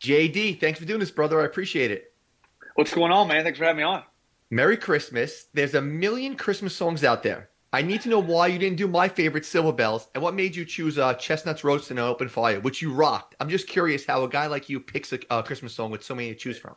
JD, thanks for doing this, brother. I appreciate it. What's going on, man? Thanks for having me on. Merry Christmas. There's a million Christmas songs out there. I need to know why you didn't do my favorite, Silver Bells, and what made you choose uh, Chestnuts Roasting on Open Fire, which you rocked. I'm just curious how a guy like you picks a uh, Christmas song with so many to choose from.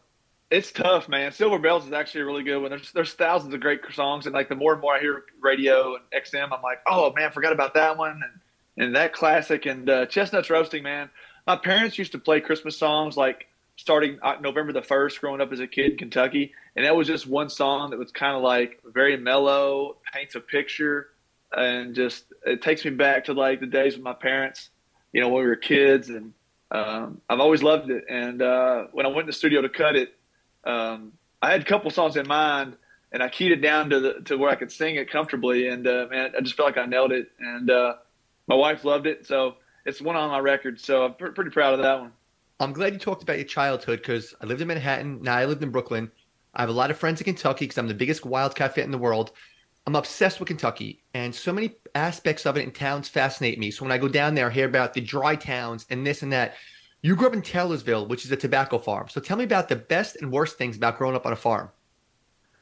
It's tough, man. Silver Bells is actually a really good one. There's there's thousands of great songs, and like the more and more I hear radio and XM, I'm like, oh man, forgot about that one and and that classic and uh, Chestnuts Roasting, man. My parents used to play Christmas songs like starting November the first, growing up as a kid in Kentucky, and that was just one song that was kind of like very mellow, paints a picture, and just it takes me back to like the days with my parents, you know, when we were kids, and um, I've always loved it. And uh, when I went in the studio to cut it um, I had a couple songs in mind, and I keyed it down to the to where I could sing it comfortably. And uh, man, I just felt like I nailed it. And uh, my wife loved it, so it's one on my record. So I'm pr- pretty proud of that one. I'm glad you talked about your childhood because I lived in Manhattan. Now I lived in Brooklyn. I have a lot of friends in Kentucky because I'm the biggest Wildcat fan in the world. I'm obsessed with Kentucky, and so many aspects of it in towns fascinate me. So when I go down there, I hear about the dry towns and this and that. You grew up in Taylorsville, which is a tobacco farm. So tell me about the best and worst things about growing up on a farm.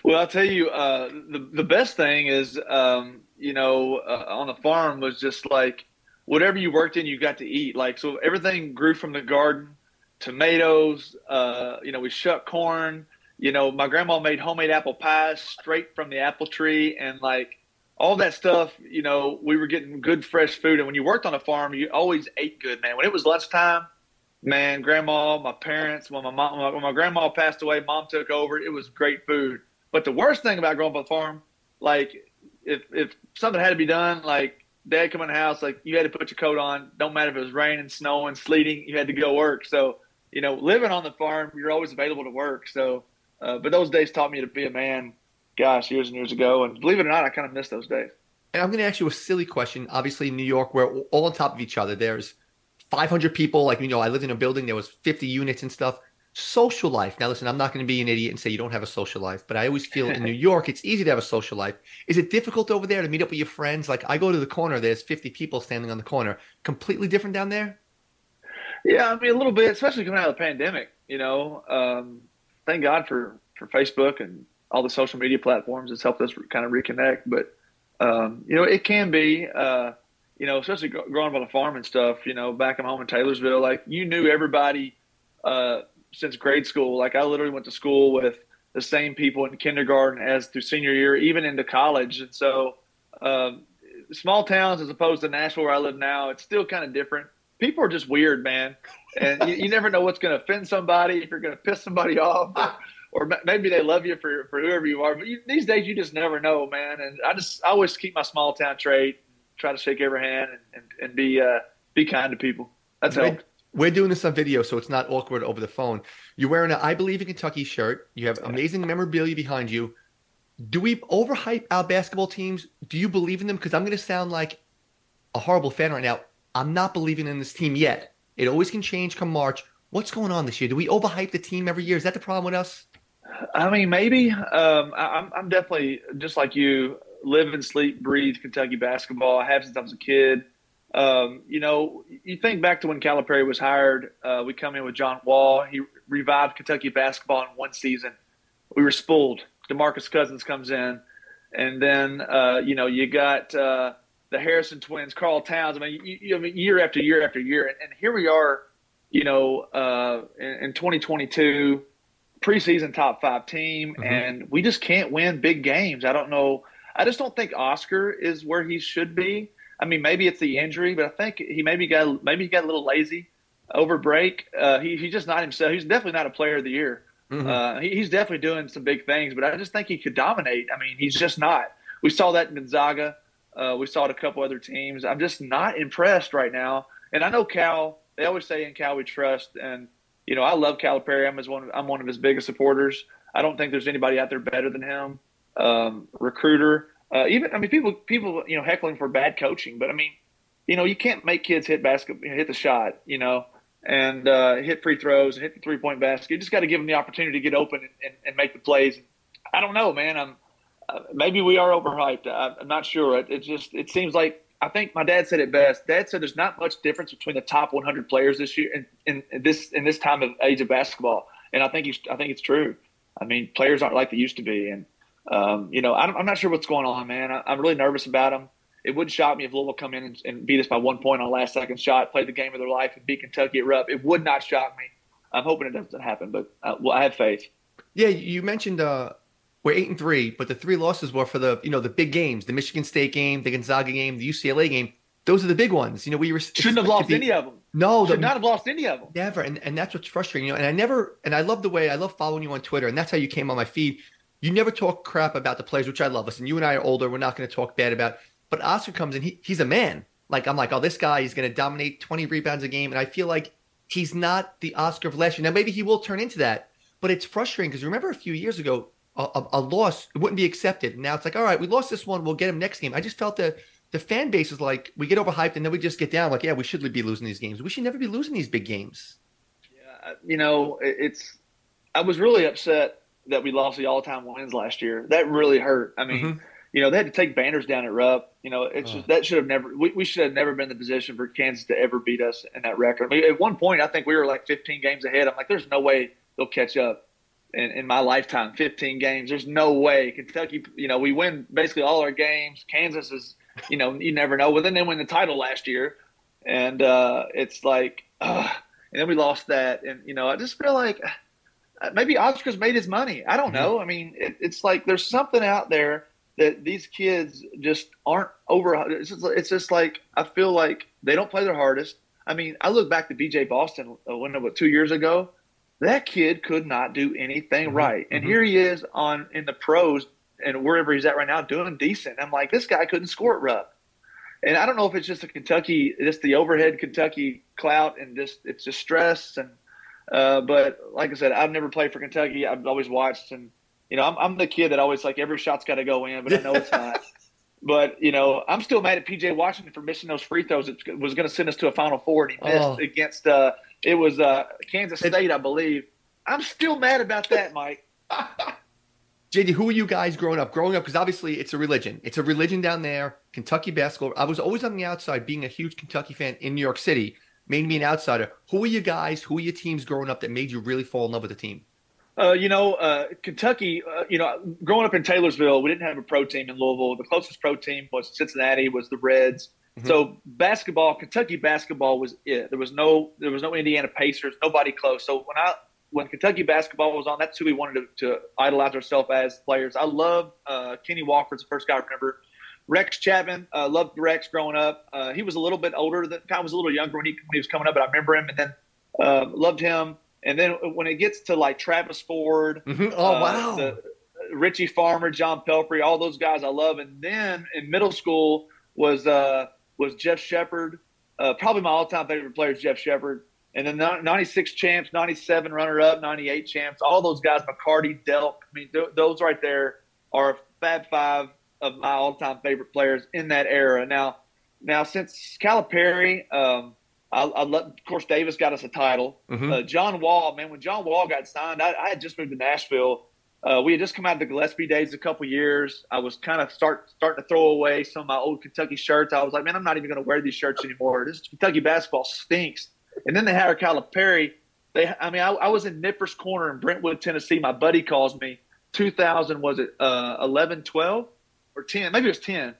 Well, I'll tell you, uh, the the best thing is, um, you know, uh, on the farm was just like whatever you worked in, you got to eat. Like so, everything grew from the garden, tomatoes. Uh, you know, we shuck corn. You know, my grandma made homemade apple pies straight from the apple tree, and like all that stuff. You know, we were getting good fresh food. And when you worked on a farm, you always ate good, man. When it was lunchtime man, grandma, my parents, when my mom, when my grandma passed away, mom took over. It was great food. But the worst thing about growing up on the farm, like if if something had to be done, like dad come in the house, like you had to put your coat on. Don't matter if it was raining, snowing, sleeting, you had to go work. So you know, living on the farm, you're always available to work. So, uh, but those days taught me to be a man. Gosh, years and years ago, and believe it or not, I kind of miss those days. And I'm going to ask you a silly question. Obviously, in New York, we're all on top of each other. There's 500 people. Like, you know, I lived in a building, there was 50 units and stuff. Social life. Now, listen, I'm not going to be an idiot and say you don't have a social life, but I always feel in New York, it's easy to have a social life. Is it difficult over there to meet up with your friends? Like, I go to the corner, there's 50 people standing on the corner. Completely different down there? Yeah, I mean, a little bit, especially coming out of the pandemic. You know, um, thank God for, for Facebook and all the social media platforms. It's helped us kind of reconnect. But, um, you know, it can be. Uh, you know, especially growing up on a farm and stuff, you know, back at home in Taylorsville, like you knew everybody uh, since grade school. Like I literally went to school with the same people in kindergarten as through senior year, even into college. And so, um, small towns as opposed to Nashville, where I live now, it's still kind of different. People are just weird, man, and you, you never know what's going to offend somebody if you're going to piss somebody off. Or, or maybe they love you for, for whoever you are, but you, these days you just never know, man. And I just I always keep my small town trait try to shake every hand and, and, and be uh, be kind to people. That's we're, we're doing this on video, so it's not awkward over the phone. You're wearing an "I Believe in Kentucky" shirt. You have amazing memorabilia behind you. Do we overhype our basketball teams? Do you believe in them? Because I'm going to sound like a horrible fan right now. I'm not believing in this team yet. It always can change come March. What's going on this year? Do we overhype the team every year? Is that the problem with us? I mean, maybe. Um, I, I'm definitely just like you live and sleep, breathe Kentucky basketball. I have since I was a kid. Um, you know, you think back to when Calipari was hired. Uh, we come in with John Wall. He revived Kentucky basketball in one season. We were spooled. Demarcus Cousins comes in, and then uh, you know you got uh, the Harrison twins, Karl Towns. I mean, you, you, I mean, year after year after year, and, and here we are. You know, uh, in, in 2022, preseason top five team, mm-hmm. and we just can't win big games. I don't know I just don't think Oscar is where he should be. I mean, maybe it's the injury, but I think he maybe got maybe he got a little lazy over break. Uh, he he's just not himself. He's definitely not a player of the year. Mm-hmm. Uh, he, he's definitely doing some big things, but I just think he could dominate. I mean, he's just not. We saw that in Gonzaga. Uh, we saw it a couple other teams. I'm just not impressed right now. And I know Cal. They always say in Cal we trust, and you know I love Calipari. I'm one. I'm one of his biggest supporters. I don't think there's anybody out there better than him um, recruiter. Uh, even I mean, people people you know heckling for bad coaching, but I mean, you know, you can't make kids hit basketball, hit the shot, you know, and uh, hit free throws and hit the three point basket. You just got to give them the opportunity to get open and, and, and make the plays. I don't know, man. I'm uh, maybe we are overhyped. I, am not sure. It, it, just it seems like I think my dad said it best. Dad said there's not much difference between the top 100 players this year in, in this in this time of age of basketball, and I think he's, I think it's true. I mean, players aren't like they used to be, and um, you know, I'm, I'm, not sure what's going on, man. I, am really nervous about them. It wouldn't shock me if Louisville come in and, and, beat us by one point on a last second shot, play the game of their life, and beat Kentucky at Rupp. It would not shock me. I'm hoping it doesn't happen, but uh, well, I have faith. Yeah, you mentioned uh, we're eight and three, but the three losses were for the you know the big games, the Michigan State game, the Gonzaga game, the UCLA game. Those are the big ones. You know, we were shouldn't have lost any of them. No, should the, not have lost any of them. Never, and and that's what's frustrating. You know, and I never, and I love the way I love following you on Twitter, and that's how you came on my feed. You never talk crap about the players, which I love. Listen, you and I are older. We're not going to talk bad about. But Oscar comes in, he, he's a man. Like I'm like, oh, this guy is going to dominate 20 rebounds a game, and I feel like he's not the Oscar of last year. Now maybe he will turn into that, but it's frustrating because remember a few years ago, a, a, a loss wouldn't be accepted. Now it's like, all right, we lost this one, we'll get him next game. I just felt that the fan base is like we get overhyped and then we just get down like yeah we should be losing these games we should never be losing these big games yeah you know it's i was really upset that we lost the all-time wins last year. That really hurt. I mean mm-hmm. you know they had to take banners down at rupp. You know it's oh. just that should have never we, we should have never been in the position for kansas to ever beat us in that record. I mean, at one point i think we were like 15 games ahead. I'm like there's no way they'll catch up in, in my lifetime. 15 games. There's no way. Kentucky you know we win basically all our games. Kansas is you know, you never know. Well, then they win the title last year, and uh, it's like, uh, and then we lost that, and you know, I just feel like maybe Oscar's made his money. I don't know. I mean, it, it's like there's something out there that these kids just aren't over. It's just, it's just like I feel like they don't play their hardest. I mean, I look back to BJ Boston uh, when what two years ago. That kid could not do anything mm-hmm. right, and mm-hmm. here he is on in the pros and wherever he's at right now doing decent. I'm like, this guy couldn't score at Rupp. And I don't know if it's just a Kentucky, just the overhead Kentucky clout and just it's just stress. And uh, but like I said, I've never played for Kentucky. I've always watched, and you know, I'm, I'm the kid that always like every shot's got to go in, but I know it's not. But you know, I'm still mad at PJ Washington for missing those free throws. It was going to send us to a Final Four, and he missed oh. against uh, it was uh, Kansas State, I believe. I'm still mad about that, Mike. JD, who were you guys growing up? Growing up, because obviously it's a religion. It's a religion down there. Kentucky basketball. I was always on the outside, being a huge Kentucky fan in New York City, made me an outsider. Who were you guys? Who were your teams growing up that made you really fall in love with the team? Uh, you know, uh, Kentucky. Uh, you know, growing up in Taylorsville, we didn't have a pro team in Louisville. The closest pro team was Cincinnati, was the Reds. Mm-hmm. So basketball, Kentucky basketball was it. There was no, there was no Indiana Pacers, nobody close. So when I when Kentucky basketball was on, that's who we wanted to, to idolize ourselves as players. I love uh, Kenny Walker's the first guy I remember. Rex Chapman, uh, loved Rex growing up. Uh, he was a little bit older, than, kind of was a little younger when he, when he was coming up, but I remember him and then uh, loved him. And then when it gets to like Travis Ford, mm-hmm. oh uh, wow, the, Richie Farmer, John Pelphrey, all those guys I love. And then in middle school was uh, was Jeff Sheppard. probably my all-time favorite player is Jeff Sheppard. And then 96 champs, 97 runner up, 98 champs, all those guys, McCarty, Delk. I mean, th- those right there are Fab Five of my all time favorite players in that era. Now, now since Calipari, um, I, I let, of course, Davis got us a title. Mm-hmm. Uh, John Wall, man, when John Wall got signed, I, I had just moved to Nashville. Uh, we had just come out of the Gillespie days a couple years. I was kind of start starting to throw away some of my old Kentucky shirts. I was like, man, I'm not even going to wear these shirts anymore. This Kentucky basketball stinks. And then they hired Calipari. They, I mean, I, I, was in Nippers Corner in Brentwood, Tennessee. My buddy calls me. 2000 was it uh, 11, 12 or 10? Maybe it was 10.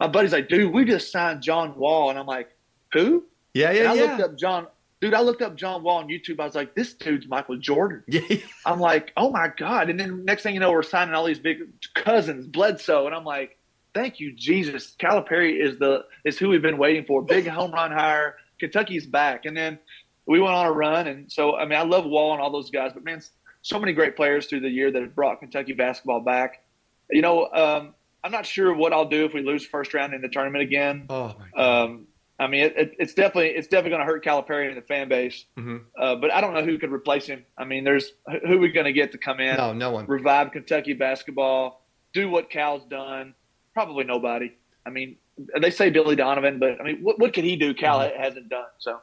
My buddy's like, dude, we just signed John Wall, and I'm like, who? Yeah, yeah, and I yeah. looked up John. Dude, I looked up John Wall on YouTube. I was like, this dude's Michael Jordan. Yeah. I'm like, oh my god! And then next thing you know, we're signing all these big cousins, Bledsoe, and I'm like, thank you, Jesus. Calipari is the is who we've been waiting for. Big home run hire. Kentucky's back. And then we went on a run. And so, I mean, I love Wall and all those guys, but man, so many great players through the year that have brought Kentucky basketball back. You know, um, I'm not sure what I'll do if we lose first round in the tournament again. Oh my God. Um, I mean, it, it, it's definitely it's definitely going to hurt Calipari and the fan base. Mm-hmm. Uh, but I don't know who could replace him. I mean, there's who are we going to get to come in? No, no one. Revive Kentucky basketball, do what Cal's done. Probably nobody. I mean, they say Billy Donovan, but I mean, what, what could he do? Cal mm-hmm. hasn't done so.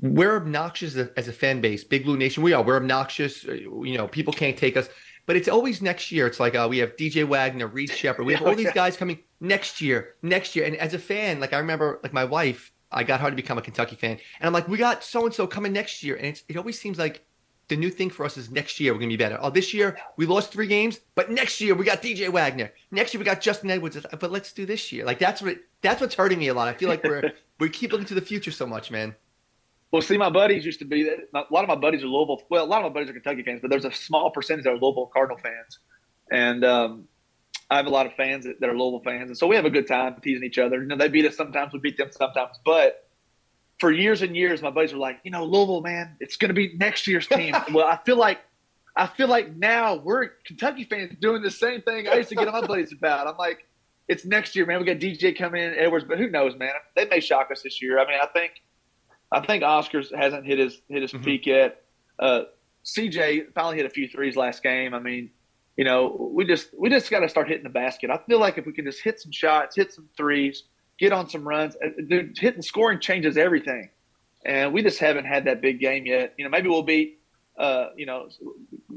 We're obnoxious as a, as a fan base, Big Blue Nation. We are. We're obnoxious. You know, people can't take us. But it's always next year. It's like uh, we have DJ Wagner, Reed Sheppard. We have all these guys coming next year, next year. And as a fan, like I remember, like my wife, I got her to become a Kentucky fan, and I'm like, we got so and so coming next year, and it always seems like the new thing for us is next year we're gonna be better. Oh, this year we lost three games, but next year we got DJ Wagner. Next year we got Justin Edwards. But let's do this year. Like that's what that's what's hurting me a lot. I feel like we're we keep looking to the future so much, man. Well, see, my buddies used to be a lot of my buddies are Louisville. Well, a lot of my buddies are Kentucky fans, but there's a small percentage that are Louisville Cardinal fans, and um, I have a lot of fans that, that, are Louisville fans, and so we have a good time teasing each other. You know, they beat us sometimes, we beat them sometimes, but for years and years, my buddies were like, you know, Louisville, man, it's going to be next year's team. well, I feel like, I feel like now we're Kentucky fans doing the same thing I used to get on my buddies about. I'm like, it's next year, man. We got DJ coming in, Edwards, but who knows, man? They may shock us this year. I mean, I think, I think Oscars hasn't hit his hit his mm-hmm. peak yet. Uh, CJ finally hit a few threes last game. I mean, you know, we just we just got to start hitting the basket. I feel like if we can just hit some shots, hit some threes get on some runs. Uh, dude, hitting scoring changes everything, and we just haven't had that big game yet. You know, maybe we'll beat, uh, you know,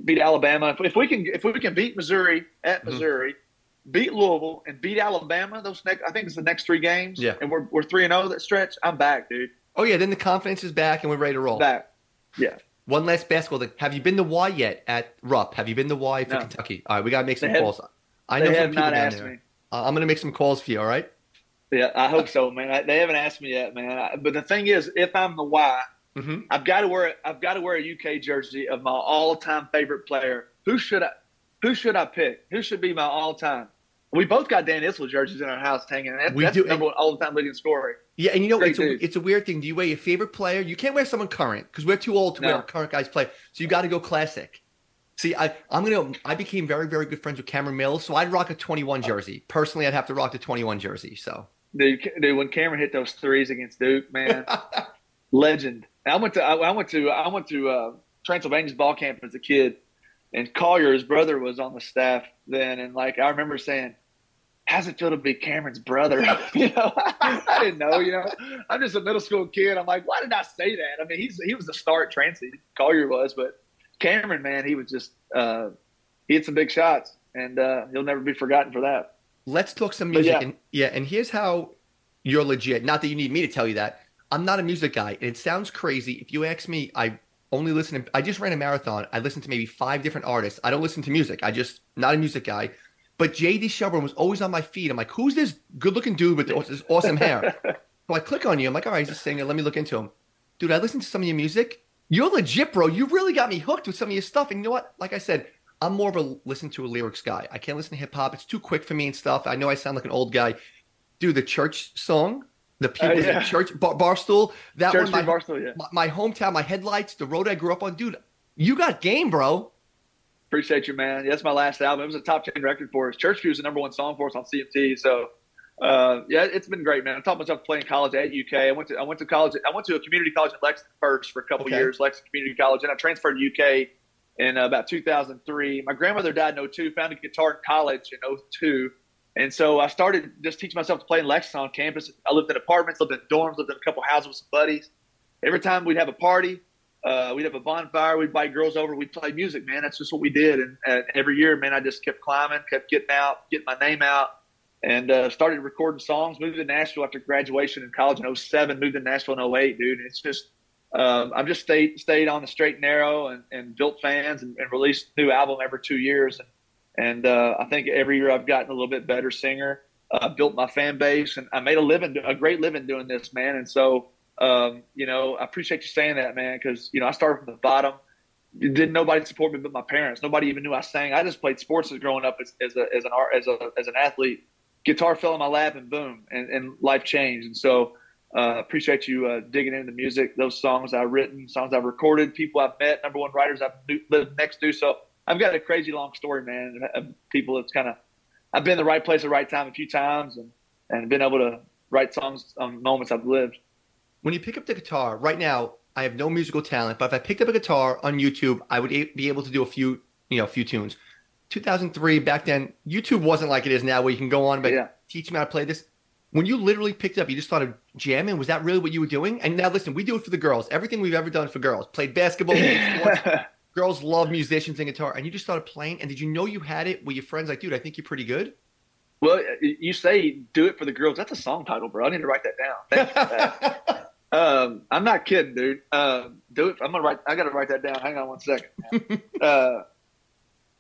beat Alabama if, if, we can if we can beat Missouri at mm-hmm. Missouri, mm-hmm. beat Louisville, and beat Alabama. Those next, I think it's the next three games. Yeah, and we're we're three and zero oh that stretch. I'm back, dude. Oh yeah, then the confidence is back and we're ready to roll. Back, yeah. One last basketball thing. Have you been to Y yet at Rupp? Have you been to Y for no. Kentucky? All right, we gotta make some calls. I know they have not asked there. me. Uh, I'm gonna make some calls for you. All right. Yeah, I hope so, man. I, they haven't asked me yet, man. but the thing is, if I'm the Y, mm-hmm. I've got to wear I've got to wear a UK jersey of my all-time favorite player. Who should I Who should I pick? Who should be my all-time? We both got Dan Issel jerseys in our house hanging. That, we that's do, number one all-time leading story. Yeah, and you know it's a, it's a weird thing. Do you wear your favorite player? You can't wear someone current because we're too old to no. wear current guys play. So you got to go classic. See, I, I'm gonna. I became very, very good friends with Cameron Mills, so I'd rock a 21 jersey. Personally, I'd have to rock the 21 jersey. So Dude, dude, when Cameron hit those threes against Duke, man, legend. I went to I, went to I went to uh, Transylvania's ball camp as a kid, and Collier, his brother, was on the staff then, and like I remember saying, "How's it feel to be Cameron's brother?" you know, I didn't know. You know, I'm just a middle school kid. I'm like, why did I say that? I mean, he's he was the star at Transy. Collier was, but Cameron, man, he was just uh, he hit some big shots, and uh, he'll never be forgotten for that let's talk some music. Yeah. And, yeah, and here's how you're legit. Not that you need me to tell you that. I'm not a music guy, and it sounds crazy. If you ask me, I only listen to. I just ran a marathon. I listened to maybe five different artists. I don't listen to music. I just not a music guy. But JD Shelburne was always on my feed. I'm like, who's this good-looking dude with this awesome hair? so I click on you. I'm like, all right, he's a singer. Let me look into him. Dude, I listened to some of your music. You're legit, bro. You really got me hooked with some of your stuff. And you know what? Like I said, I'm more of a listen to a lyrics guy. I can't listen to hip hop. It's too quick for me and stuff. I know I sound like an old guy. Do the church song, the people uh, yeah. church bar, barstool. That church one, my, barstool, yeah. my, my, hometown, my headlights, the road I grew up on. Dude, you got game, bro. Appreciate you, man. Yeah, that's my last album. It was a top ten record for us. Church View was the number one song for us on CMT. So uh, yeah, it's been great, man. I taught myself playing college at UK. I went to I went to college. I went to a community college in Lexington first for a couple okay. years, Lexington Community College, and I transferred to UK in about 2003. My grandmother died in 02, found a guitar in college in 02. And so I started just teaching myself to play in Lexington on campus. I lived in apartments, lived in dorms, lived in a couple houses with some buddies. Every time we'd have a party, uh, we'd have a bonfire, we'd invite girls over, we'd play music, man. That's just what we did. And, and every year, man, I just kept climbing, kept getting out, getting my name out, and uh, started recording songs. Moved to Nashville after graduation in college in 07, moved to Nashville in 08, dude. It's just – um, I've just stayed stayed on the straight and narrow and, and built fans and, and, released new album every two years. And, and uh, I think every year I've gotten a little bit better singer. Uh, built my fan base and I made a living, a great living doing this, man. And so, um, you know, I appreciate you saying that, man, because you know I started from the bottom. Didn't nobody support me but my parents. Nobody even knew I sang. I just played sports as growing up as, as, a, as an as a as an athlete. Guitar fell in my lap and boom, and, and life changed. And so uh, appreciate you uh, digging into the music, those songs I've written, songs I've recorded, people I've met, number one writers I've lived next to. So I've got a crazy long story, man. Of people that's kind of I've been in the right place at the right time a few times, and and been able to write songs on moments I've lived. When you pick up the guitar, right now I have no musical talent, but if I picked up a guitar on YouTube, I would be able to do a few, you know, a few tunes. 2003 back then, YouTube wasn't like it is now, where you can go on, but yeah. teach me how to play this when you literally picked up, you just started jamming. Was that really what you were doing? And now listen, we do it for the girls. Everything we've ever done for girls. Played basketball, played girls love musicians and guitar, and you just started playing. And did you know you had it? Were your friends like, dude, I think you're pretty good? Well, you say do it for the girls. That's a song title, bro. I need to write that down. That. um, I'm not kidding, dude. Uh, do it. I'm gonna write. I gotta write that down. Hang on one second. uh,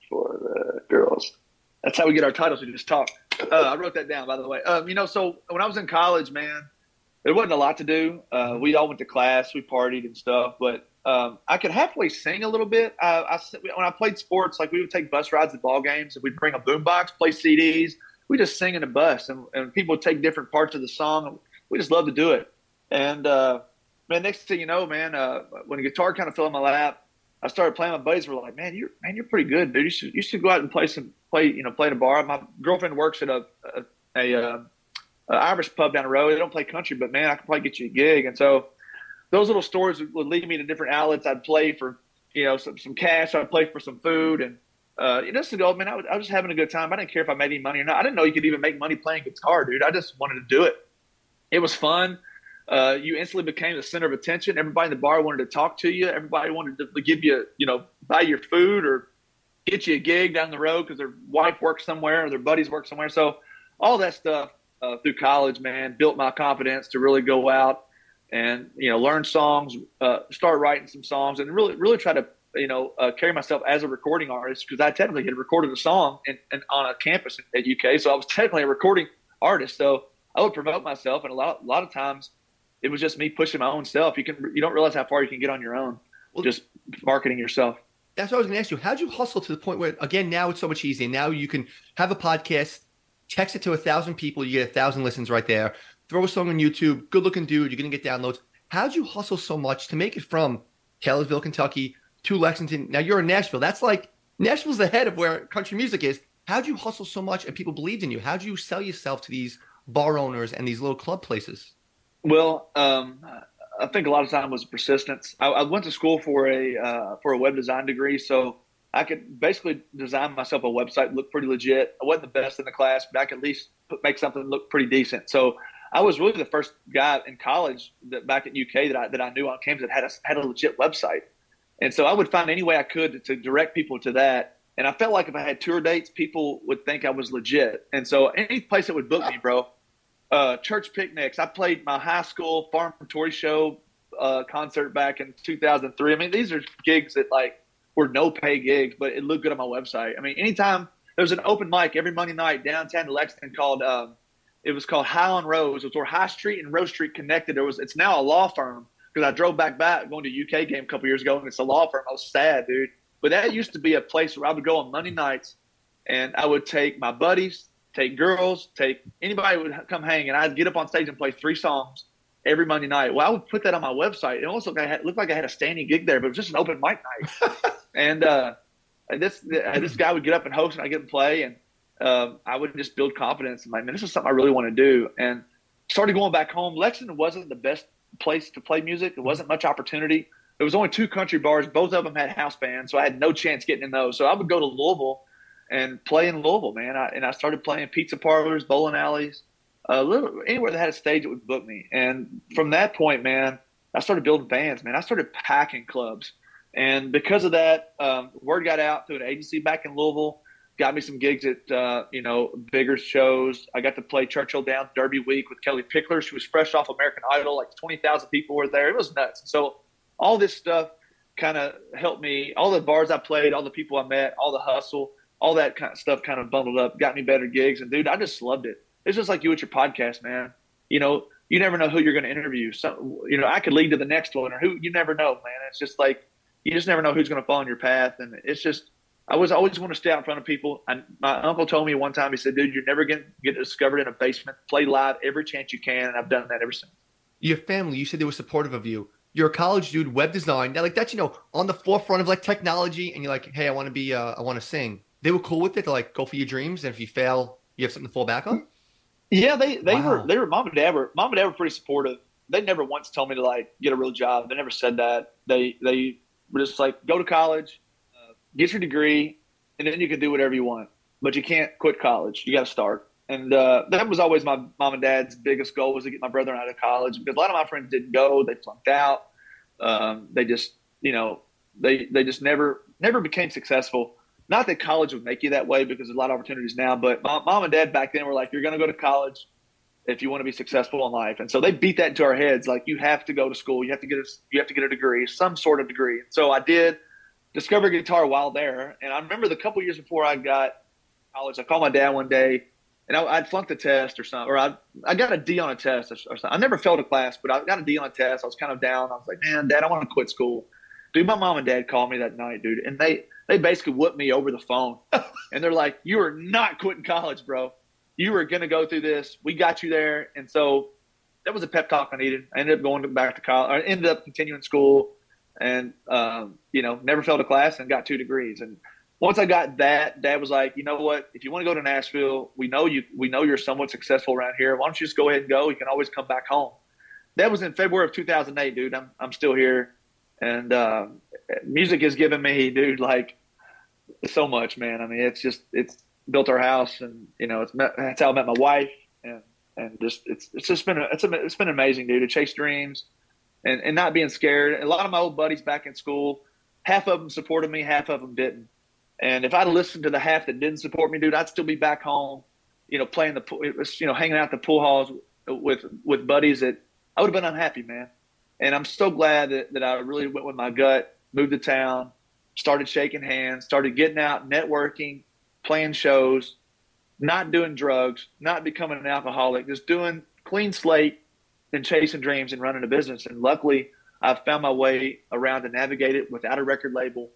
for the girls. That's how we get our titles. We just talk. Uh, I wrote that down, by the way. Um, you know, so when I was in college, man, there wasn't a lot to do. Uh, we all went to class, we partied and stuff, but um, I could halfway sing a little bit. Uh, I, when I played sports, like we would take bus rides to ball games, and we'd bring a boombox, play CDs. We just sing in the bus, and, and people would take different parts of the song. We just love to do it. And uh, man, next thing you know, man, uh, when the guitar kind of fell in my lap, I started playing. My buddies were like, "Man, you're man, you're pretty good, dude. You should you should go out and play some play you know play in a bar." My girlfriend works at a a, a, uh, a Irish pub down the road. They don't play country, but man, I can probably get you a gig. And so those little stories would, lead me to different outlets. I'd play for you know some some cash. I'd play for some food and. Uh, you go, man, I was, I was just having a good time. I didn't care if I made any money or not. I didn't know you could even make money playing guitar, dude. I just wanted to do it. It was fun uh, you instantly became the center of attention. Everybody in the bar wanted to talk to you. Everybody wanted to give you, you know, buy your food or get you a gig down the road because their wife works somewhere or their buddies work somewhere. So all that stuff uh, through college, man, built my confidence to really go out and you know learn songs, uh, start writing some songs, and really really try to you know uh, carry myself as a recording artist because I technically had recorded a song in, in, on a campus at UK, so I was technically a recording artist. So I would promote myself, and a lot a lot of times it was just me pushing my own self. You can you don't realize how far you can get on your own, well, just marketing yourself. That's what I was going to ask you. How'd you hustle to the point where again now it's so much easier. Now you can have a podcast, text it to a thousand people, you get a thousand listens right there. Throw a song on YouTube, good looking dude, you're going to get downloads. How'd you hustle so much to make it from Taylorsville, Kentucky to Lexington? Now you're in Nashville. That's like Nashville's the head of where country music is. How'd you hustle so much and people believed in you? How'd you sell yourself to these bar owners and these little club places? Well, um, I think a lot of time was persistence. I, I went to school for a uh, for a web design degree, so I could basically design myself a website look pretty legit. I wasn't the best in the class, but I could at least make something look pretty decent. So I was really the first guy in college that back at UK that I that I knew on campus that had a had a legit website. And so I would find any way I could to, to direct people to that. And I felt like if I had tour dates, people would think I was legit. And so any place that would book me, bro, uh, church picnics. I played my high school farm toy show uh, concert back in 2003. I mean, these are gigs that like were no pay gigs, but it looked good on my website. I mean, anytime there was an open mic every Monday night downtown Lexington called, um, it was called High on Rose. It was where High Street and Rose Street connected. There was, it's now a law firm because I drove back back going to UK game a couple years ago and it's a law firm. I was sad, dude. But that used to be a place where I would go on Monday nights and I would take my buddies, take girls, take anybody would come hang, and I'd get up on stage and play three songs every Monday night. Well, I would put that on my website. It almost looked like I had, looked like I had a standing gig there, but it was just an open mic night. and uh, this this guy would get up and host, and I get to play, and uh, I would just build confidence. And like, man, this is something I really want to do. And started going back home. Lexington wasn't the best place to play music. There wasn't much opportunity. There was only two country bars. Both of them had house bands, so I had no chance getting in those. So I would go to Louisville and play in Louisville, man. I, and I started playing pizza parlors, bowling alleys, a little anywhere that had a stage that would book me. And from that point, man, I started building bands. Man, I started packing clubs, and because of that, um, word got out to an agency back in Louisville. Got me some gigs at uh, you know bigger shows. I got to play Churchill Downs Derby Week with Kellie Pickler. She was fresh off American Idol. Like twenty thousand people were there. It was nuts. So all this stuff kind of helped me. All the bars I played, all the people I met, all the hustle all that kind of stuff kind of bundled up, got me better gigs. And dude, I just loved it. It's just like you with your podcast, man. You know, you never know who you're going to interview. So, you know, I could lead to the next one or who you never know, man. It's just like, you just never know who's going to fall in your path. And it's just, I was always want to stay out in front of people. And my uncle told me one time, he said, dude, you're never going to get discovered in a basement. Play live every chance you can. And I've done that ever since. Your family, you said they were supportive of you. You're a college dude, web design. Now, like that's, you know, on the forefront of like technology. And you're like, hey, I want to be, uh, I want to sing they were cool with it to like go for your dreams, and if you fail, you have something to fall back on. Yeah, they they wow. were they were mom and dad were mom and dad were pretty supportive. They never once told me to like get a real job. They never said that. They they were just like go to college, get your degree, and then you can do whatever you want. But you can't quit college. You got to start. And uh, that was always my mom and dad's biggest goal was to get my brother out of college because a lot of my friends didn't go. They flunked out. Um, they just you know they they just never never became successful. Not that college would make you that way because there's a lot of opportunities now, but mom, mom and dad back then were like, "You're going to go to college if you want to be successful in life," and so they beat that into our heads like, "You have to go to school, you have to get a, you have to get a degree, some sort of degree." So I did discover guitar while there, and I remember the couple years before I got college, I called my dad one day and I, would flunked a test or something, or I I got a D on a test or, or, something. I never failed a class, but I got a D on a test. I was kind of down. I was like, man, Dad, I want to quit school. Dude, my mom and dad called me that night, dude, and they they basically whooped me over the phone, and they're like, you are not quitting college, bro. You are going to go through this. We got you there, and so that was a pep talk I needed. I ended up going back to college. I ended up continuing school, and um, you know, never failed a class and got two degrees. And once I got that, Dad was like, you know what? If you want to go to Nashville, we know you. We know you're somewhat successful around here. Why don't you just go ahead and go? You can always come back home. That was in February of 2008, dude. I'm I'm still here, and uh, music has given me, dude, like so much, man. I mean, it's just it's built our house, and you know, it's met, that's how I met my wife, and and just it's it's just been a, it's a, it's been amazing, dude, to chase dreams, and and not being scared. A lot of my old buddies back in school, half of them supported me, half of them didn't and if I'd listened to the half that didn't support me, dude, I'd still be back home, you know, playing the pool, you know, hanging out the pool halls with with buddies that I would have been unhappy, man. And I'm so glad that, that I really went with my gut, moved to town, started shaking hands, started getting out, networking, playing shows, not doing drugs, not becoming an alcoholic, just doing clean slate and chasing dreams and running a business. And luckily, I've found my way around to navigate it without a record label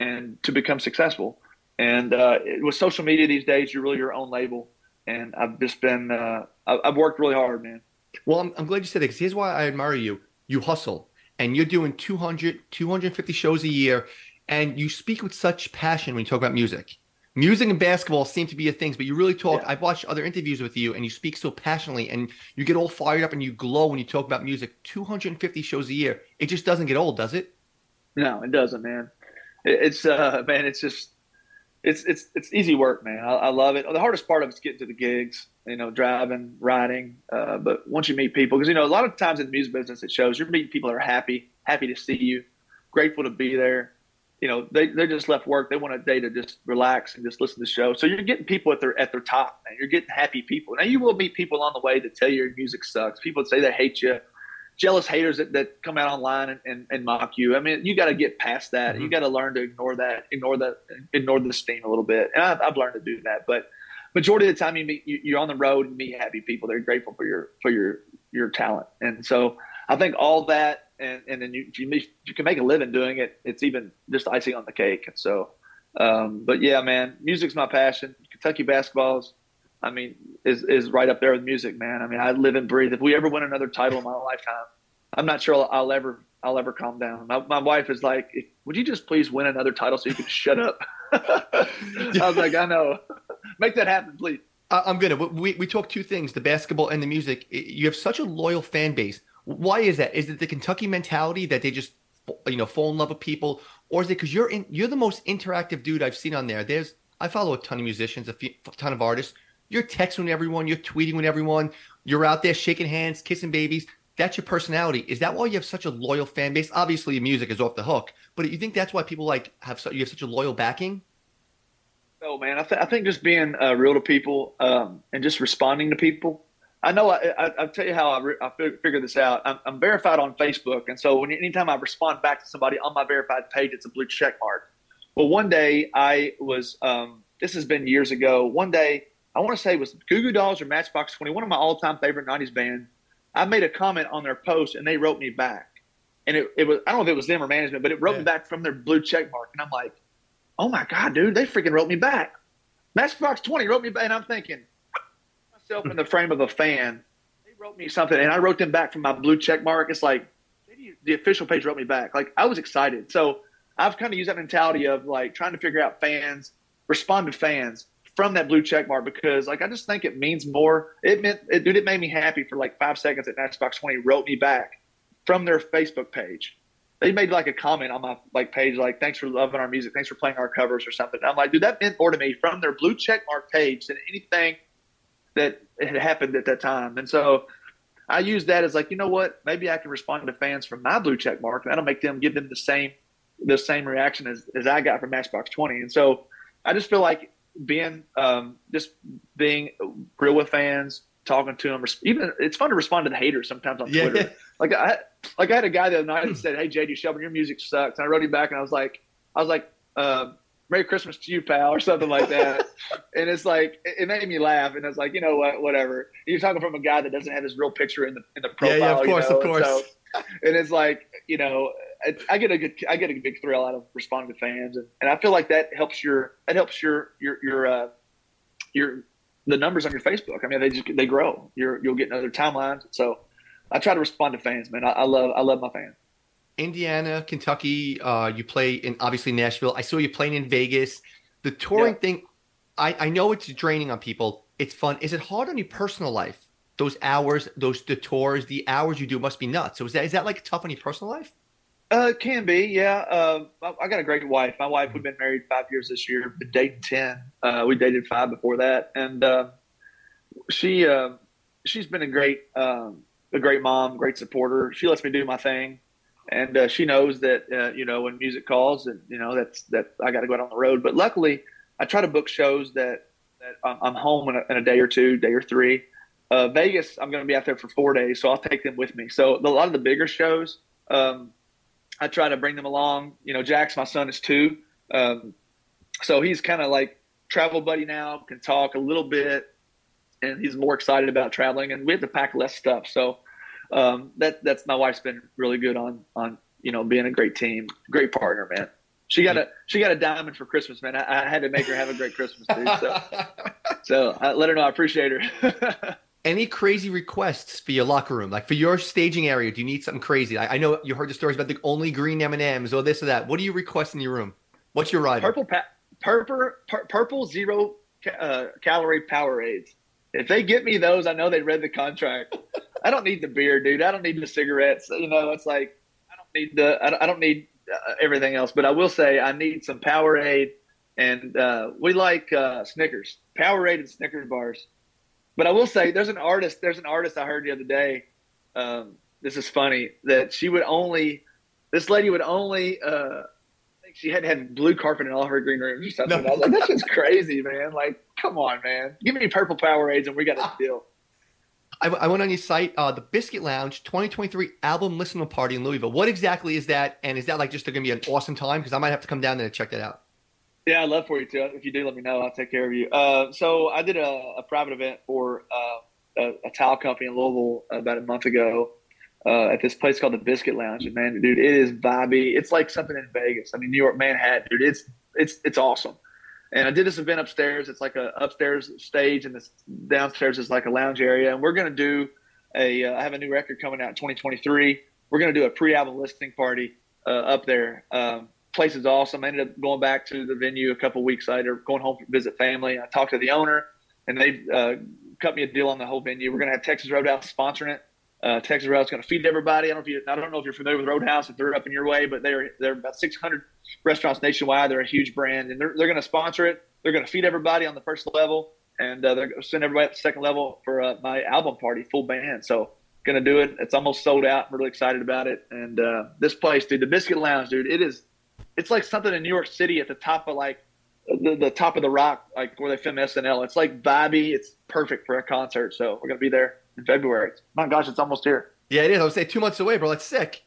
and to become successful. And uh, with social media these days, you're really your own label. And I've just been, uh, I've worked really hard, man. Well, I'm, I'm glad you said that because here's why I admire you. You hustle and you're doing 200, 250 shows a year and you speak with such passion when you talk about music. Music and basketball seem to be a thing, but you really talk. Yeah. I've watched other interviews with you and you speak so passionately and you get all fired up and you glow when you talk about music. 250 shows a year. It just doesn't get old, does it? No, it doesn't, man it's uh man, it's just it's it's it's easy work, man. I, I, love it. The hardest part of it's getting to the gigs, you know, driving, riding. Uh, but once you meet people, because you know, a lot of times in the music business, it shows you're meeting people that are happy, happy to see you, grateful to be there. You know, they they just left work. They want a day to just relax and just listen to the show. So you're getting people at their at their top, man. You're getting happy people. Now you will meet people on the way that tell you your music sucks. People that say they hate you jealous haters that, that come out online and, and, and mock you. I mean, you got to get past that. Mm-hmm. You got to learn to ignore that, ignore that, ignore the steam a little bit. And I've, I've learned to do that. But majority of the time, you meet you, are on the road and meet happy people. They're grateful for your for your your talent. And so I think all that, and and then you if you, if you can make a living doing it, it's even just icing on the cake. And so, um, but yeah, man, music's my passion. Kentucky basketball's I mean, is is right up there with music, man. I mean, I live and breathe. If we ever win another title in my lifetime, I'm not sure I'll, I'll ever I'll ever calm down. My, my wife is like, "Would you just please win another title so you can shut up?" I was like, "I know, make that happen, please." I'm gonna. We we talk two things: the basketball and the music. You have such a loyal fan base. Why is that? Is it the Kentucky mentality that they just you know fall in love with people, or is it because you're in, you're the most interactive dude I've seen on there? There's I follow a ton of musicians, a, few, ton of artists you're texting everyone, you're tweeting with everyone, you're out there shaking hands, kissing babies. That's your personality. Is that why you have such a loyal fan base? Obviously, your music is off the hook, but you think that's why people like have so, you have such a loyal backing? Oh man, I, th- I think just being uh, real to people um, and just responding to people. I know. I, I, will tell you how I, re- I figured this out. I'm, I'm, verified on Facebook, and so when anytime I respond back to somebody on my verified page, it's a blue check mark. Well, one day I was. Um, this has been years ago. One day I want to say it was Goo Goo Dolls or Matchbox 20, one of my all time favorite 90s band. I made a comment on their post and they wrote me back. And it, it was, I don't know if it was them or management, but it wrote yeah. me back from their blue check mark. And I'm like, oh my God, dude, they freaking wrote me back. Matchbox 20 wrote me back. And I'm thinking, myself in the frame of a fan, they wrote me something and I wrote them back from my blue check mark. It's like, the official page wrote me back. Like I was excited. So I've kind of used that mentality of like trying to figure out fans, respond to fans from that blue check mark because like I just think it means more. It meant it, dude, it made me happy for like five seconds that Matchbox Twenty wrote me back from their Facebook page. They made like a comment on my like page like thanks for loving our music, thanks for playing our covers or something. I'm like, dude, that meant more to me from their blue check mark page than anything that had happened at that time. And so I use that as like, you know what? Maybe I can respond to fans from my blue check mark. That'll make them give them the same the same reaction as, as I got from Matchbox 20. And so I just feel like being um, just being real with fans, talking to them. Even it's fun to respond to the haters sometimes on Twitter. Like I like I had a guy the other night that said, "Hey JD Shelburne, your music sucks," and I wrote him back and I was like, I was like. Uh, Merry Christmas to you, pal, or something like that. and it's like it made me laugh, and it's like you know what, whatever. You're talking from a guy that doesn't have his real picture in the in the profile. Yeah, yeah of course, you know? of course. And, so, and it's like you know, I get a good, I get a big thrill out of responding to fans, and, and I feel like that helps your, that helps your, your, your, uh, your, the numbers on your Facebook. I mean, they just they grow. You're, you'll get another timeline. So I try to respond to fans, man. I, I love, I love my fans. Indiana, Kentucky. Uh, you play in obviously Nashville. I saw you playing in Vegas. The touring yeah. thing, I, I know it's draining on people. It's fun. Is it hard on your personal life? Those hours, those the tours, the hours you do must be nuts. So is that is that like tough on your personal life? Uh, can be, yeah. Uh, I got a great wife. My wife, we've been married five years this year, been dating ten. Uh, we dated five before that, and uh, she uh, she's been a great um, a great mom, great supporter. She lets me do my thing, and uh, she knows that uh, you know when music calls, and you know that's that I got to go out on the road. But luckily, I try to book shows that that I'm home in a, in a day or two, day or three. Uh, Vegas, I'm going to be out there for four days, so I'll take them with me. So the, a lot of the bigger shows. Um, I try to bring them along. You know, Jack's my son, is two, um, so he's kind of like travel buddy now. Can talk a little bit, and he's more excited about traveling. And we have to pack less stuff, so um, that that's my wife's been really good on on you know being a great team, great partner, man. She got a she got a diamond for Christmas, man. I, I had to make her have a great Christmas, too. So, so I let her know I appreciate her. any crazy requests for your locker room, like for your staging area? Do you need something crazy? I, I know you heard the stories about the only green M and M's or this or that. What do you request in your room? What's your ride? Purple, pa- purple, pur- purple zero uh, calorie Powerades. If they get me those, I know they read the contract. I don't need the beer, dude. I don't need the cigarettes. You know, it's like I don't need the. I don't need uh, everything else. But I will say I need some Powerade, and uh, we like uh, Snickers, Powerade and Snickers bars. But I will say, there's an artist. There's an artist I heard the other day. Um, this is funny that she would only. This lady would only. Uh, she had have blue carpet in all her green rooms or something. No. I was like, that's just crazy, man. Like, come on, man. Give me purple Powerades and we got a deal. I, I went on your site, uh, the Biscuit Lounge 2023 album listening party in Louisville. What exactly is that? And is that like just going to be an awesome time? Because I might have to come down there and check that out. Yeah, I'd love for you to. If you do, let me know. I'll take care of you. Uh, so I did a, a, private event for uh, a, a, towel company in Louisville about a month ago uh, at this place called the Biscuit Lounge. And man, dude, it is vibey. It's like something in Vegas. I mean, New York, Manhattan, dude. It's it's it's awesome. And I did this event upstairs. It's like a upstairs stage, and this downstairs is like a lounge area. And we're gonna do a. Uh, I have a new record coming out in 2023. We're gonna do a pre-album listening party uh, up there. Um, place is awesome. I ended up going back to the venue a couple weeks later, going home to visit family. I talked to the owner, and they uh, cut me a deal on the whole venue. We're going to have Texas Roadhouse sponsoring it. Uh, Texas Roadhouse going to feed everybody. I don't know if you, I don't know if you're familiar with Roadhouse if they're up in your way, but they're they're about 600 restaurants nationwide. They're a huge brand, and they're they're going to sponsor it. They're going to feed everybody on the first level, and uh, they're going to send everybody at the second level for uh, my album party, full band. So going to do it. It's almost sold out. I'm really excited about it. And uh, this place, dude, the Biscuit Lounge, dude, it is it's like something in New York City at the top of like the, the top of the rock, like where they film SNL. It's like vibey. It's perfect for a concert. So we're gonna be there in February. My gosh, it's almost here. Yeah, it is. I would say two months away, bro. It's sick.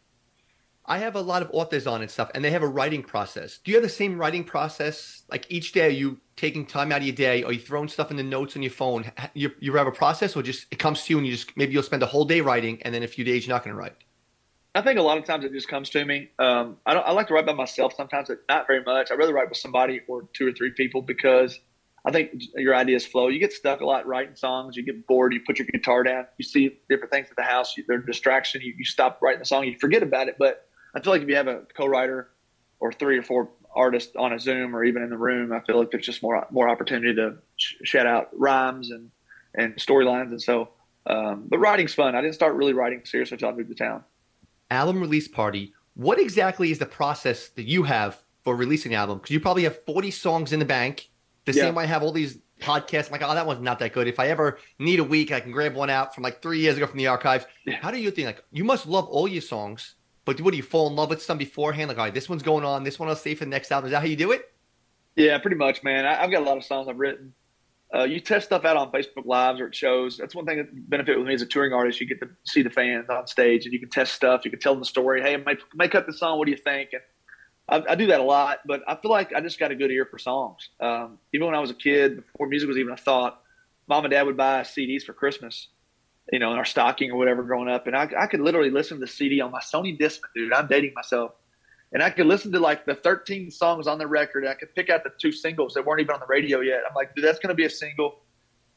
I have a lot of authors on and stuff, and they have a writing process. Do you have the same writing process? Like each day, are you taking time out of your day, or you throwing stuff in the notes on your phone? You, you have a process, or just it comes to you, and you just maybe you'll spend a whole day writing, and then a few days you're not going to write. I think a lot of times it just comes to me. Um, I don't. I like to write by myself sometimes, but not very much. I'd rather write with somebody or two or three people because I think your ideas flow. You get stuck a lot writing songs. You get bored. You put your guitar down. You see different things at the house. They're a distraction. You, you stop writing the song. You forget about it. But I feel like if you have a co-writer or three or four artists on a Zoom or even in the room, I feel like there's just more more opportunity to sh- shout out rhymes and and storylines. And so, um, but writing's fun. I didn't start really writing seriously until I moved to town album release party. What exactly is the process that you have for releasing an album? Because you probably have 40 songs in the bank. The yeah. same way I have all these podcasts. I'm like, oh, that one's not that good. If I ever need a week, I can grab one out from like three years ago from the archives. Yeah. How do you think? Like, you must love all your songs. but what do you fall in love with some beforehand? Like, all right, this one's going on. This one I'll save for the next album. Is that how you do it? Yeah, pretty much, man. I, have got a lot of songs I've written. Uh, you test stuff out on Facebook Lives or at shows. That's one thing that benefit with me as a touring artist. You get to see the fans on stage, and you can test stuff. You can tell them the story. Hey, make make up the song. What do you think? And I, I, do that a lot. But I feel like I just got a good ear for songs. Um, even when I was a kid, before music was even a thought, mom and dad would buy CDs for Christmas. You know, in our stocking or whatever growing up, and I, I could literally listen to the CD on my Sony Discman, dude. I'm dating myself and I could listen to like the 13 songs on the record. I could pick out the two singles that weren't even on the radio yet. I'm like, dude, that's going to be a single.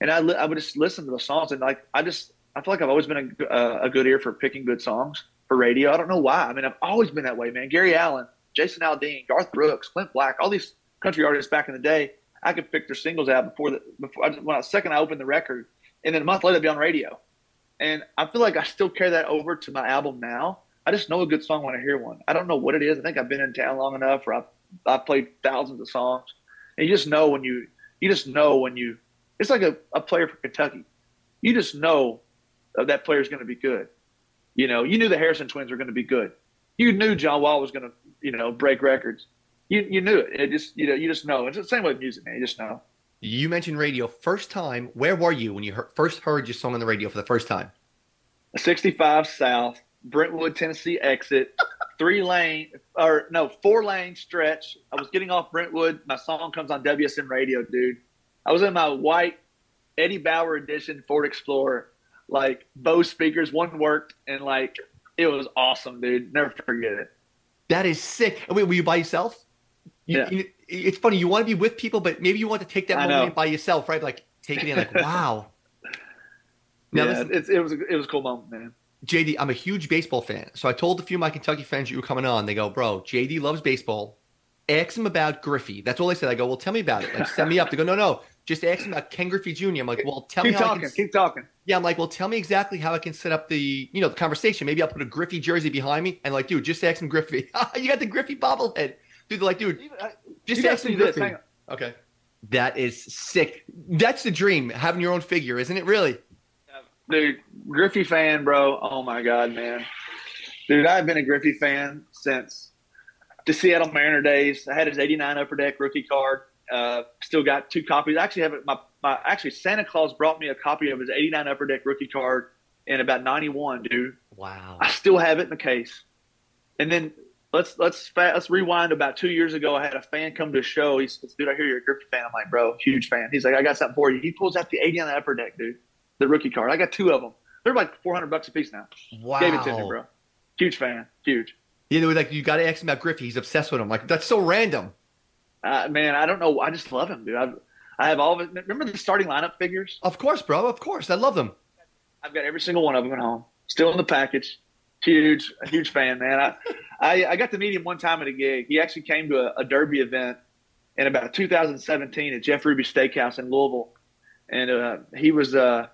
And I, li- I would just listen to the songs and like, I just, I feel like I've always been a, a good ear for picking good songs for radio. I don't know why. I mean, I've always been that way, man. Gary Allan, Jason Aldean, Garth Brooks, Clint Black, all these country artists back in the day, I could pick their singles out before the, before when I second I opened the record, and then a month later be on radio. And I feel like I still carry that over to my album now I just know a good song when I hear one. I don't know what it is. I think I've been in town long enough, or I've, I've played thousands of songs, and you just know when you you just know when you. It's like a, a player for Kentucky. You just know that player is going to be good. You know, you knew the Harrison twins were going to be good. You knew John Wall was going to, you know, break records. You you knew it. It just you know you just know. It's the same way with music, man. You just know. You mentioned radio. First time, where were you when you heard, first heard your song on the radio for the first time? 65 South, Brentwood, Tennessee exit, three lane or no, four lane stretch. I was getting off Brentwood. My song comes on WSM radio, dude. I was in my white Eddie Bauer edition Ford Explorer, like Bose speakers. One worked, and like it was awesome, dude. Never forget it. That is sick. Wait, were you by yourself? You, yeah. You, it's funny. You want to be with people, but maybe you want to take that I moment know. by yourself, right? Like take it in, like wow. Now, yeah, it was a, it was a cool moment, man. JD, I'm a huge baseball fan. So I told a few of my Kentucky friends you were coming on. They go, bro, JD loves baseball. Ask him about Griffey. That's all they said. I go, well, tell me about it. Like, send me up. They go, no, no, just ask him about Ken Griffey Jr. I'm like, well, tell keep me. Keep talking. Keep talking. Yeah, I'm like, well, tell me exactly how I can set up the, you know, the conversation. Maybe I'll put a Griffey jersey behind me and like, dude, just ask him Griffey. you got the Griffey bobblehead. Dude, they're like, dude, just ask him Griffey. Okay. That is sick. That's the dream, having your own figure, isn't it? Really? dude, Griffey fan, bro. Oh my god, man, dude, I've been a Griffey fan since the Seattle Mariner days. I had his '89 Upper Deck rookie card. Uh, still got two copies. I actually have it. My, my actually Santa Claus brought me a copy of his '89 Upper Deck rookie card in about '91, dude. Wow. I still have it in the case. And then let's let's let's rewind about two years ago. I had a fan come to a show. He says, "Dude, I hear you're a Griffey fan." I'm like, "Bro, huge fan." He's like, "I got something for you." He pulls out the '89 Upper Deck, dude the rookie card. I got two of them. They're like 400 bucks a piece now. Wow. Gave it to me, bro. Huge fan. Huge. You know, like you got to ask him about Griffey. He's obsessed with him. Like that's so random. Uh, man, I don't know. I just love him, dude. I've, I have all of it. Remember the starting lineup figures? Of course, bro. Of course, I love them. I've got every single one of them at home. Still in the package. Huge, a huge fan, man. I, I, I got to meet him one time at a gig. He actually came to a, a Derby event in about 2017 at Jeff Ruby Steakhouse in Louisville, and uh, he was uh,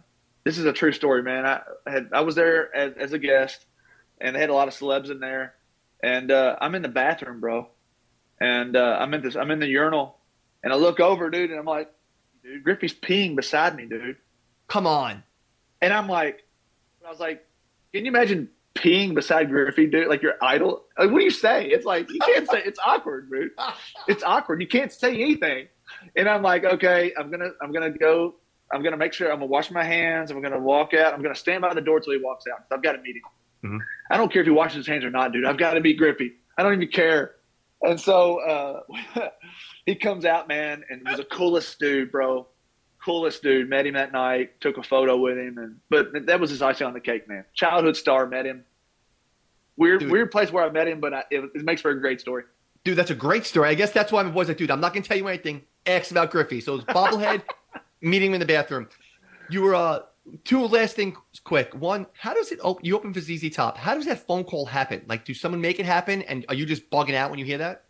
this is a true story, man. I had I was there as, as, a guest, and they had a lot of celebs in there, and uh, I'm in the bathroom, bro, and uh, I'm in this I'm in the urinal, and I look over, dude, and I'm like, dude, Griffey's peeing beside me, dude. Come on, and I'm like, I was like, can you imagine peeing beside Griffey, dude? Like your idol? Like, what do you say? It's like you can't say. It's awkward, dude. It's awkward. You can't say anything. And I'm like, okay, I'm gonna I'm gonna go I'm going to make sure I'm going to wash my hands. I'm going to walk out. I'm going to stand by the door till he walks out. I've got a meeting. Mm-hmm. I don't care if he washes his hands or not, dude. I've got to be Griffey. I don't even care. And so uh, he comes out, man, and was the coolest dude, bro. Coolest dude. Met him that night. Took a photo with him, and but that was his icing on the cake, man. Childhood star. Met him. Weird, dude. weird place where I met him, but I, it, it makes for a great story. Dude, that's a great story. I guess that's why my boy's like, dude, I'm not gonna tell you anything. X about Griffey. So it's bobblehead meeting him in the bathroom. You were uh, two last things quick. One, how does it open? You open for ZZ Top. How does that phone call happen? Like, do someone make it happen? And are you just bugging out when you hear that?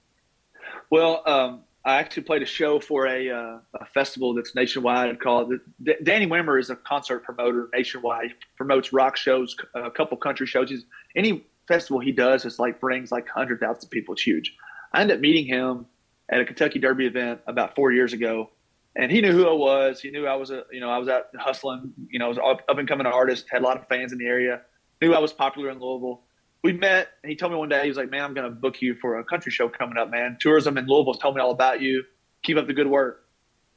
Well, um, I actually played a show for a, uh, a festival that's nationwide called D- Danny Wimmer is a concert promoter nationwide. He promotes rock shows, a couple country shows. He's, any festival he does is like brings like hundred thousand people. It's huge. I ended up meeting him at a Kentucky Derby event about four years ago, and he knew who I was. He knew I was a, you know, I was out hustling. You know, I was up and coming artist, had a lot of fans in the area. Knew I was popular in Louisville, we met. And he told me one day he was like, "Man, I'm going to book you for a country show coming up, man. Tourism in Louisville told me all about you. Keep up the good work."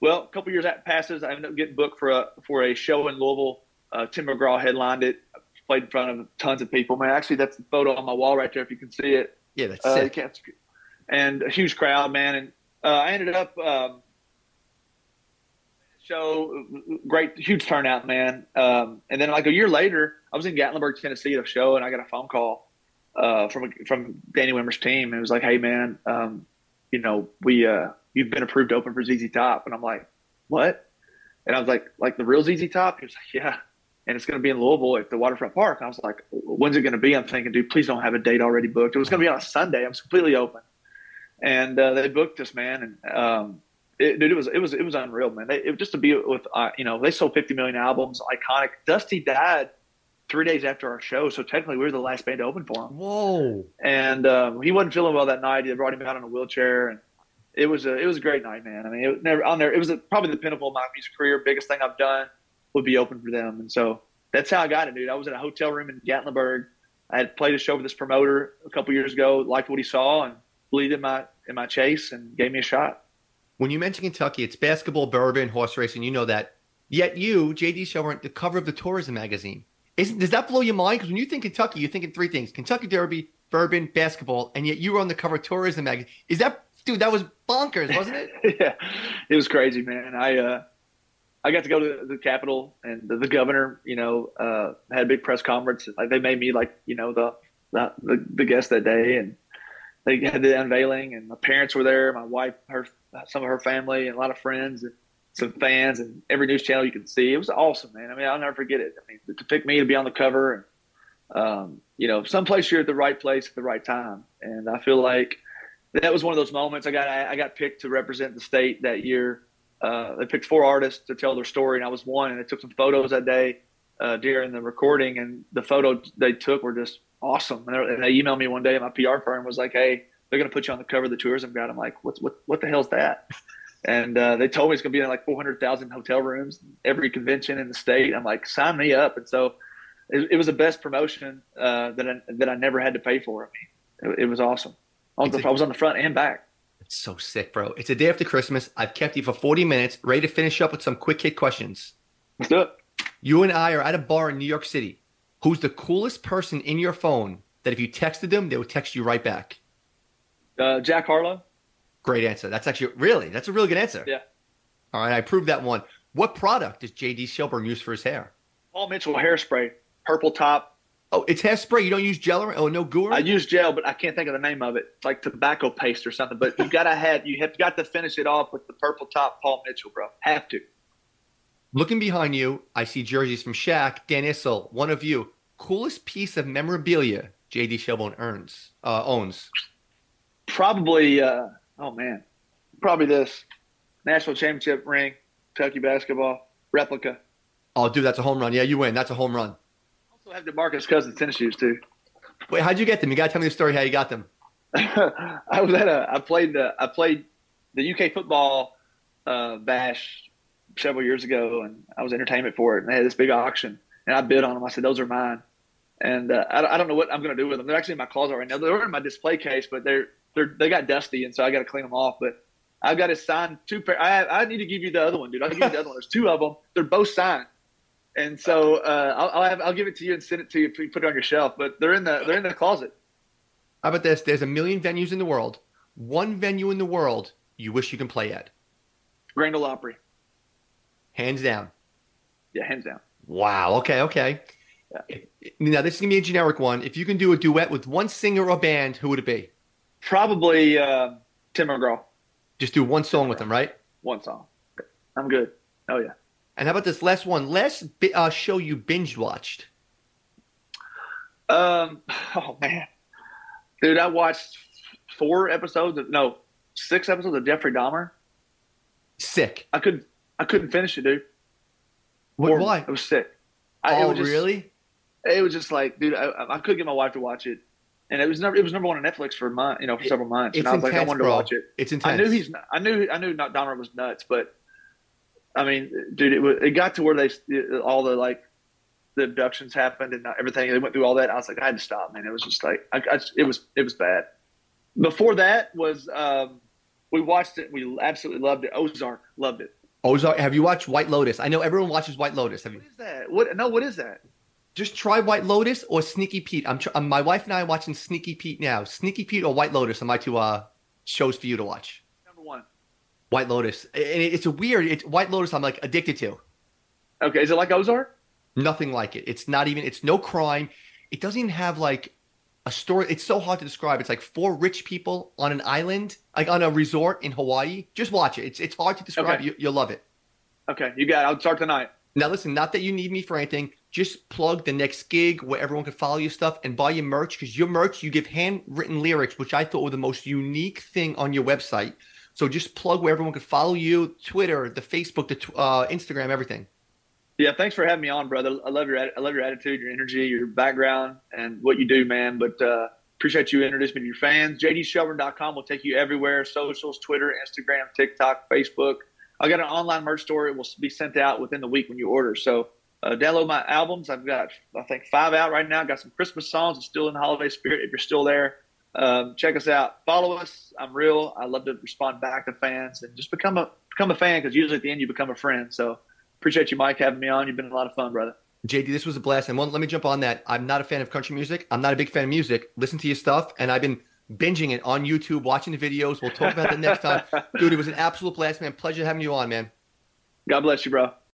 Well, a couple years that passes, I ended up getting booked for a for a show in Louisville. Uh, Tim McGraw headlined it. Played in front of tons of people. Man, actually, that's the photo on my wall right there. If you can see it. Yeah, that's Uh, sick. and a huge crowd, man. And uh, I ended up um, show great, huge turnout, man. Um, and then like a year later, I was in Gatlinburg, Tennessee, at a show, and I got a phone call uh, from from Danny Wimmer's team, and it was like, "Hey, man, um, you know, we uh, you've been approved to open for ZZ Top," and I'm like, "What?" And I was like, "Like the real ZZ Top?" He was like, "Yeah." And it's going to be in Louisville at the Waterfront Park. And I was like, "When's it going to be?" I'm thinking, "Dude, please don't have a date already booked." It was going to be on a Sunday. I'm completely open and uh, they booked us, man. And um, it, dude, it was it was it was unreal, man. They, it, just to be with uh, you know they sold 50 million albums, iconic. Dusty died three days after our show, so technically we were the last band to open for him. Whoa. And um, he wasn't feeling well that night. They brought him out in a wheelchair, and it was a it was a great night, man. I mean, it never on there. It was a, probably the pinnacle of my music career. Biggest thing I've done would be open for them, and so that's how I got it, dude. I was in a hotel room in Gatlinburg. I had played a show with this promoter a couple years ago, liked what he saw, and believed in my in my chase, and gave me a shot. When you mention Kentucky, it's basketball, bourbon, horse racing. You know that. Yet you, JD are the cover of the Tourism magazine. Isn't, does that blow your mind? Because when you think Kentucky, you're thinking three things: Kentucky Derby, bourbon, basketball, and yet you were on the cover of Tourism magazine. Is that, dude? That was bonkers, wasn't it? yeah, it was crazy, man. I uh, I got to go to the Capitol, and the, the governor, you know, uh, had a big press conference. Like they made me like, you know, the, the, the guest that day, and they had the unveiling, and my parents were there, my wife, her, some of her family, and a lot of friends, and some fans, and every news channel you could see. It was awesome, man. I mean, I'll never forget it. I mean, to pick me to be on the cover, and um, you know, someplace you're at the right place at the right time, and I feel like that was one of those moments. I got I got picked to represent the state that year. Uh, they picked four artists to tell their story, and I was one. And they took some photos that day uh, during the recording, and the photos they took were just awesome. And they, emailed me one day, my PR firm was like, "Hey, they're going to put you on the cover of the Tourism Guide." I'm like, "What's what? What the hell's that?" And uh, they told me it's going to be in like 400,000 hotel rooms, every convention in the state. I'm like, sign me up. And so it, it was the best promotion uh, that I, that I never had to pay for. I mean, it, it was awesome. I was, a- I was on the front and back. It's so sick, bro. It's a day after Christmas. I've kept you for 40 minutes, ready to finish up with some quick hit questions. Let's do it. You and I are at a bar in New York City. Who's the coolest person in your phone that if you texted them, they would text you right back? Uh, Jack Harlow. Great answer. That's actually really, that's a really good answer. Yeah. All right, I proved that one. What product does JD Shelburne use for his hair? Paul Mitchell hairspray, purple top. Oh, it's hairspray. You don't use gel or oh, no goo? I use gel, but I can't think of the name of it. It's like tobacco paste or something. But you gotta have you have got to finish it off with the purple top, Paul Mitchell, bro. Have to. Looking behind you, I see jerseys from Shaq, Dan Issel, one of you. Coolest piece of memorabilia JD Shelburne earns, uh, owns. Probably. Uh, oh man, probably this national championship ring, Kentucky basketball replica. Oh, dude, that's a home run. Yeah, you win. That's a home run. Also have DeMarcus Cousins tennis shoes too. Wait, how'd you get them? You got to tell me the story how you got them. I was at a I played the I played the UK football uh, bash several years ago, and I was entertainment for it. And they had this big auction, and I bid on them. I said those are mine, and uh, I, I don't know what I'm going to do with them. They're actually in my closet right now. They're in my display case, but they're they're they got dusty, and so I got to clean them off. But I've got to sign two pair. I I need to give you the other one, dude. I'll give you the other one. There's two of them. They're both signed. And so uh, I'll I'll, have, I'll give it to you and send it to you you put it on your shelf. But they're in the they're in the closet. How about this? There's a million venues in the world. One venue in the world you wish you can play at. Grand Ole Opry. Hands down. Yeah, hands down. Wow. Okay. Okay. Now this is gonna be a generic one. If you can do a duet with one singer or band, who would it be? Probably uh, Tim McGraw. Just do one song with them, right? One song. I'm good. Oh yeah. And how about this last one? Last uh, show you binge watched. Um. Oh man, dude, I watched four episodes of no, six episodes of Jeffrey Dahmer. Sick. I couldn't. I couldn't finish it, dude. What, why? It was sick. I, it oh, was just, really? It was just like, dude, I, I couldn't get my wife to watch it, and it was never. It was number one on Netflix for a month, you know, for It- several months. It's and I was intense, like, I wanted bro. to watch it. It's intense. I knew he's. I knew. I knew not Dahmer was nuts, but I mean, dude, it was, it got to where they all the like the abductions happened and everything. They went through all that. I was like, I had to stop, man. It was just like, I, I, it was, it was bad. Before that was, um, we watched it. We absolutely loved it. Ozark, loved it. Ozark. Have you watched White Lotus? I know everyone watches White Lotus. Have you? What is that? What? No, what is that? Just try White Lotus or Sneaky Pete. I'm tr- um, my wife and I are watching Sneaky Pete now. Sneaky Pete or White Lotus are my two uh, shows for you to watch. Number one. White Lotus. And it, it's a weird. It's White Lotus. I'm like addicted to. Okay, is it like Ozark? Nothing like it. It's not even. It's no crime. It doesn't even have like a story. It's so hard to describe. It's like four rich people on an island, like on a resort in Hawaii. Just watch it. It's it's hard to describe. Okay. You, you'll love it. Okay, you got it. I'll start tonight. Now listen, not that you need me for anything. Just plug the next gig where everyone can follow your stuff and buy your merch because your merch you give handwritten lyrics, which I thought were the most unique thing on your website. So just plug where everyone can follow you, Twitter, the Facebook, the uh, Instagram, everything. Yeah, thanks for having me on, brother. I love your I love your attitude, your energy, your background, and what you do, man. But uh, appreciate you introducing me to your fans. JDShelburne.com will take you everywhere: socials, Twitter, Instagram, TikTok, Facebook. I got an online merch store. It will be sent out within the week when you order. So uh, download my albums. I've got I think five out right now. Got some Christmas songs. It's still in the holiday spirit. If you're still there, um, check us out. Follow us. I'm real. I love to respond back to fans and just become a become a fan because usually at the end you become a friend. So appreciate you, Mike, having me on. You've been a lot of fun, brother. JD, this was a blast. And one, let me jump on that. I'm not a fan of country music. I'm not a big fan of music. Listen to your stuff, and I've been binging it on YouTube, watching the videos. We'll talk about that next time, dude. It was an absolute blast, man. Pleasure having you on, man. God bless you, bro.